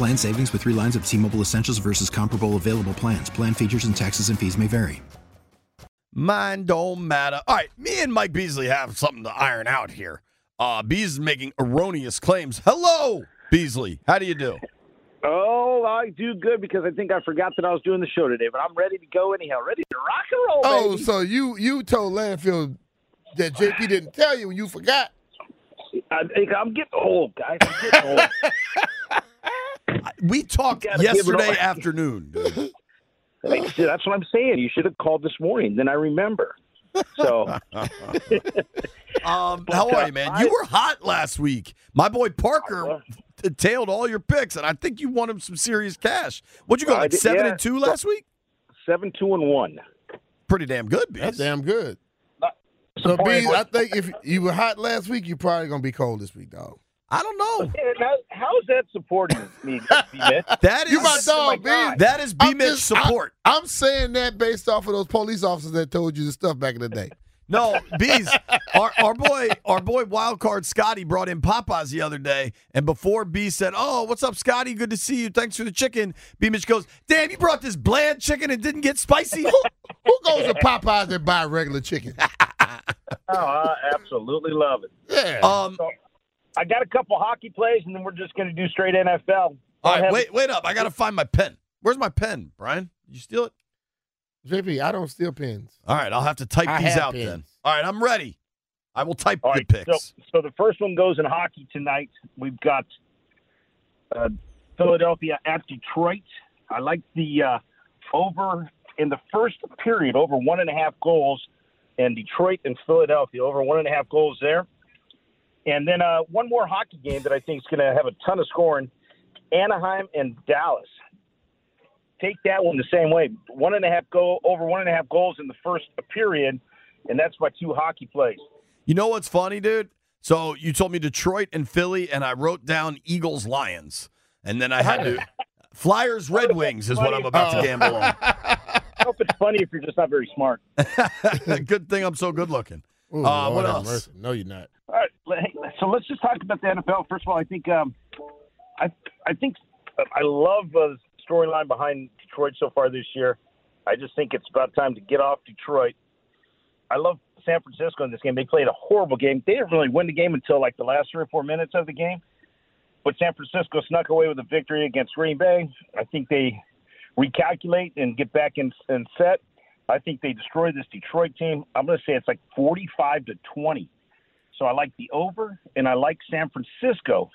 Plan savings with three lines of T Mobile Essentials versus comparable available plans. Plan features and taxes and fees may vary. Mine don't matter. All right, me and Mike Beezley have something to iron out here. Uh, Beez is making erroneous claims. Hello, Beezley. How do you do? Oh, I do good because I think I forgot that I was doing the show today, but I'm ready to go anyhow. Ready to rock and roll, Oh, baby. so you you told Landfill that JP didn't tell you and you forgot. I think I'm getting old, guys. I'm getting old. We talked gotta give it yesterday afternoon. dude. Like, see, that's what I'm saying. You should have called this morning. Then I remember. So Um, how are you, man? You were hot last week. My boy Parker t- tailed all your picks, and I think you won him some serious cash. What'd you go I like did- seven yeah. and two last week? seven, two, and one. Pretty damn good, Beez. That's damn good. So, Disappointed B, I think if you were hot last week, you're probably gonna be cold this week, dog. I don't know. Man, how, how is that supporting me, B-Mitch? That is You my Oh my dog, B. That is B I'm Mitch just- support. I'm saying that based off of those police officers that told you the stuff back in the day. No, Beez. Our, our boy, our boy, wild card Scotty brought in Popeyes the other day, and before B said, "Oh, what's up, Scotty? Good to see you. Thanks for the chicken." B Mitch goes, "Damn, you brought this bland chicken and didn't get spicy." Who goes to Popeyes and buy regular chicken? Oh, I absolutely love it. Yeah. um, So, I got a couple hockey plays, and then we're just going to do straight NFL. all I right, have- wait, wait up. I gotta find my pen. Where's my pen, Brian? Did you steal it? JP, I don't steal pens. All right, I'll have to type I these out pens. then. All right, I'm ready. I will type All the right, picks. So, so the first one goes in hockey tonight. We've got uh, Philadelphia at Detroit. I like the uh, over in the first period, over one and a half goals, and Detroit and Philadelphia over one and a half goals there. And then uh, one more hockey game that I think is going to have a ton of scoring: Anaheim and Dallas. Take that one the same way. One and a half goal over one and a half goals in the first period, and that's my two hockey plays. You know what's funny, dude? So you told me Detroit and Philly, and I wrote down Eagles Lions, and then I had to Flyers Red Wings is what I'm about to gamble on. I hope it's funny if you're just not very smart. good thing I'm so good looking. Ooh, Uh, what else? mercy. No, you're not. All right, hey, so let's just talk about the NFL. First of all, I think um, I I think I love uh, the storyline behind Detroit so far this year. I just think it's about time to get off Detroit. I love San Francisco in this game. They played a horrible game. They didn't really win the game until like the last three or four minutes of the game. But San Francisco snuck away with a victory against Green Bay. I think they recalculate and get back in, in set. I think they destroy this Detroit team. I'm going to say it's like 45 to 20. So I like the over, and I like San Francisco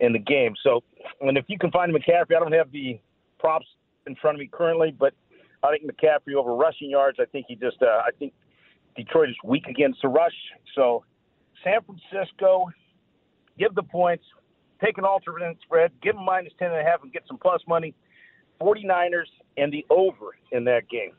in the game. So, and if you can find McCaffrey, I don't have the props in front of me currently, but I think McCaffrey over rushing yards. I think he just, uh, I think Detroit is weak against the rush. So, San Francisco, give the points, take an alternate spread, give them minus ten and a half, and get some plus money. 49ers and the over in that game.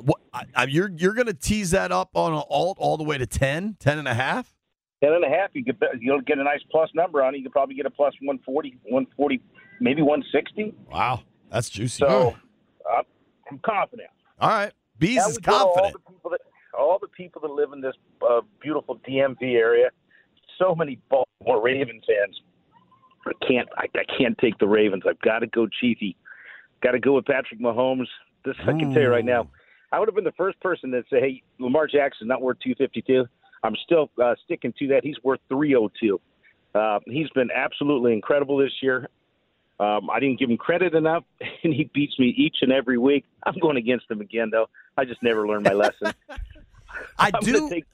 What, I, you're you're going to tease that up on an alt all the way to 10, 10 and a half? Ten and a half, you could you'll get a nice plus number on it. You could probably get a plus 140, 140, maybe 160. Wow, that's juicy. So uh, I'm confident. all right, Beez That is to All confident. the, people that, all the people that live in this uh, beautiful DMV area, so many Baltimore Ravens fans. I can't. I, I can't take the Ravens. I've got to go Chiefy. Got to go with Patrick Mahomes. This I can tell you right now. I would have been the first person that say, "Hey, Lamar Jackson's not worth 252." I'm still uh, sticking to that. He's worth 302. Uh, he's been absolutely incredible this year. Um, I didn't give him credit enough, and he beats me each and every week. I'm going against him again, though. I just never learned my lesson. I I'm do. take-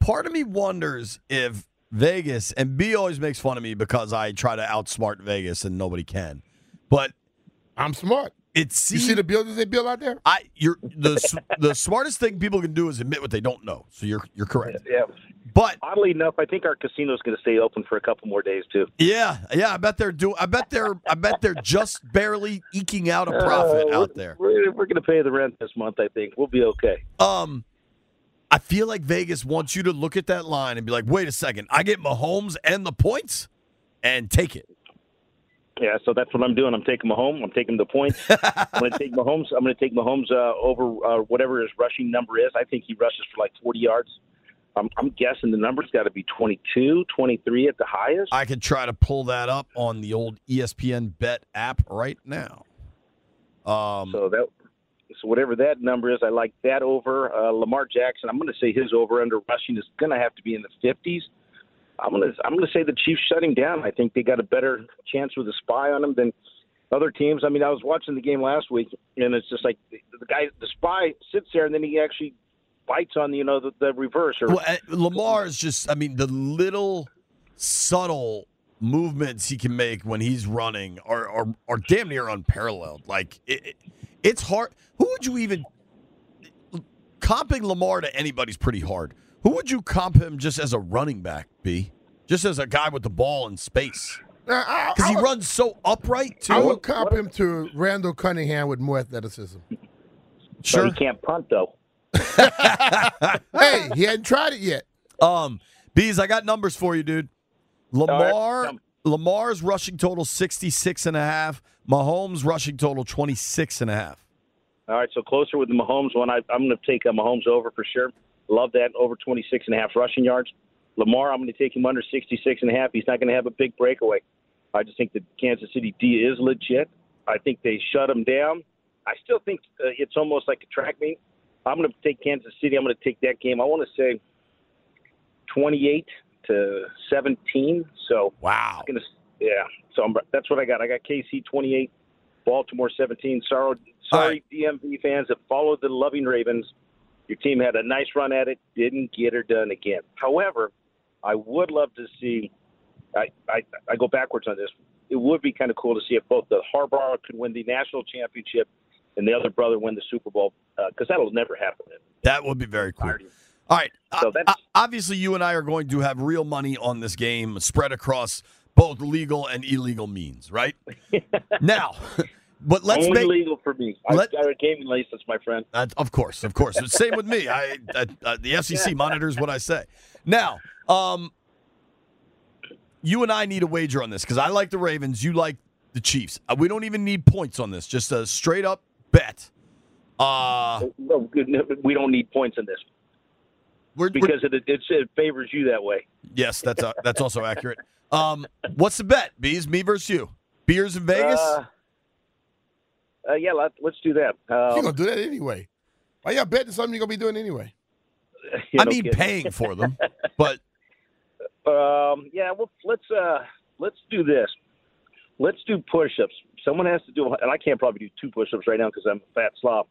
part of me wonders if Vegas and B always makes fun of me because I try to outsmart Vegas and nobody can. But I'm smart. It You see the buildings they build out there? I you're the the smartest thing people can do is admit what they don't know. So you're you're correct. yeah. But Oddly enough, I think our casino's going to stay open for a couple more days too. yeah, yeah, I bet they're doing. I bet they're. I bet they're just barely eking out a profit Uh, out there. We're, we're going to pay the rent this month. I think we'll be okay. Um, I feel like Vegas wants you to look at that line and be like, "Wait a second, I get Mahomes and the points, and take it." Yeah, so that's what I'm doing. I'm taking Mahomes. I'm taking the points. I'm going to take Mahomes. I'm going to take Mahomes uh, over uh, whatever his rushing number is. I think he rushes for like 40 yards. I'm, I'm guessing the number's got to be 22, 23 at the highest. I could try to pull that up on the old ESPN Bet app right now. Um, So that, so whatever that number is, I like that over uh, Lamar Jackson. I'm going to say his over under rushing is going to have to be in the 50s. I'm to I'm to say the Chiefs shut him down. I think they got a better chance with a spy on him than other teams. I mean, I was watching the game last week, and it's just like the, guy, the spy sits there, and then he actually bites on you know the, the reverse or well, uh, Lamar is just. I mean, the little subtle movements he can make when he's running are are, are damn near unparalleled. Like it, it- it's hard. Who would you even comping Lamar to anybody's pretty hard. Who would you comp him just as a running back? B, just as a guy with the ball in space because he would- runs so upright too. I would comp him to Randall Cunningham with more athleticism. Sure. but sure. he can't punt though. hey, he hadn't tried it yet. Um, Beez, I got numbers for you, dude. Lamar, Um, Lamar's rushing total 66 and a half. Mahomes rushing total 26 and a half. All right, so closer with the Mahomes one. I, I'm going to take uh, Mahomes over for sure. Love that over 26 and a half rushing yards. Lamar, I'm going to take him under 66 and a half. He's not going to have a big breakaway. I just think the Kansas City D is legit. I think they shut him down. I still think uh, it's almost like a track meet. I'm going to take Kansas City. I'm going to take that game. I want to say 28 to 17. So Wow. Gonna, yeah. So I'm, that's what I got. I got KC 28, Baltimore 17. Sorry, sorry, DMV fans that followed the Loving Ravens. Your team had a nice run at it, didn't get her done again. However, I would love to see. I I, I go backwards on this. It would be kind of cool to see if both the Harbaugh could win the national championship and the other brother win the Super Bowl because that'll never happen. That would be very cool. All right. So Uh, that's- uh, obviously, you and I are going to have real money on this game spread across both legal and illegal means, right? now, but let's Only make. legal for me. Let- I got a gaming license, my friend. Uh, of course, of course. Same with me. I, uh, uh, the FCC monitors what I say. Now, um, you and I need a wager on this because I like the Ravens. You like the Chiefs. Uh, we don't even need points on this. Just a straight up bet. Uh, No, good- no, we don't need points in this we're, we're- because it, it, it favors you that way. yes, that's uh, that's also accurate. Um, what's the bet? Beez, me versus you. Beers in Vegas. Uh, uh, yeah, let, let's do that. You're Um, gonna do that anyway. Why y'all betting something you're gonna be doing anyway? I know, mean, kidding. paying for them, but Um, yeah, well, let's uh, let's do this. Let's do push-ups. Someone has to do, and I can't probably do two push-ups right now because I'm a fat slob.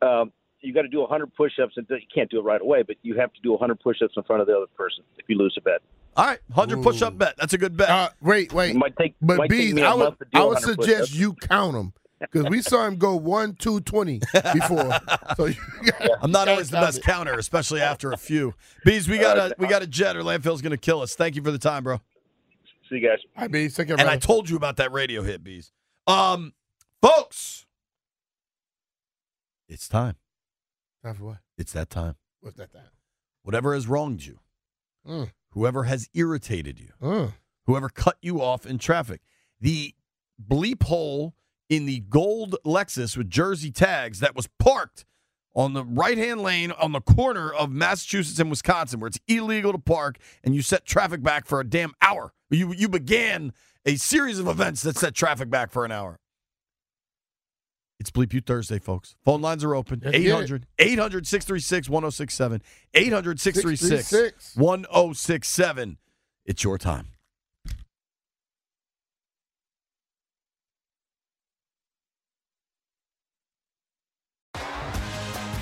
Um, you got to do 100 push-ups, and you can't do it right away, but you have to do 100 push-ups in front of the other person if you lose a bet. all right, hundred push up bet. That's a good bet. Uh, wait, wait. It might take, But might take Beez, me a I would month to do I would suggest push-ups. you count them because we saw him go one, two, twenty before. so you I'm not always the best counter, especially after a few. Beez, we got a we got a jet. Or landfill's gonna kill us. Thank you for the time, bro. See you guys. All right, Beez, take care. And I told you about that radio hit, Beez. Um, folks, it's time. Time for what? It's that time. What's that time? Whatever has wronged you, Mm. whoever has irritated you, Uh, whoever cut you off in traffic, the bleep hole in the gold Lexus with jersey tags that was parked on the right hand lane on the corner of Massachusetts and Wisconsin, where it's illegal to park, and you set traffic back for a damn hour. You you began a series of events that set traffic back for an hour. It's Bleep You Thursday, folks. Phone lines are open. Let's get it. 800 800 636 1067. 800 636 636. 1067. It's your time.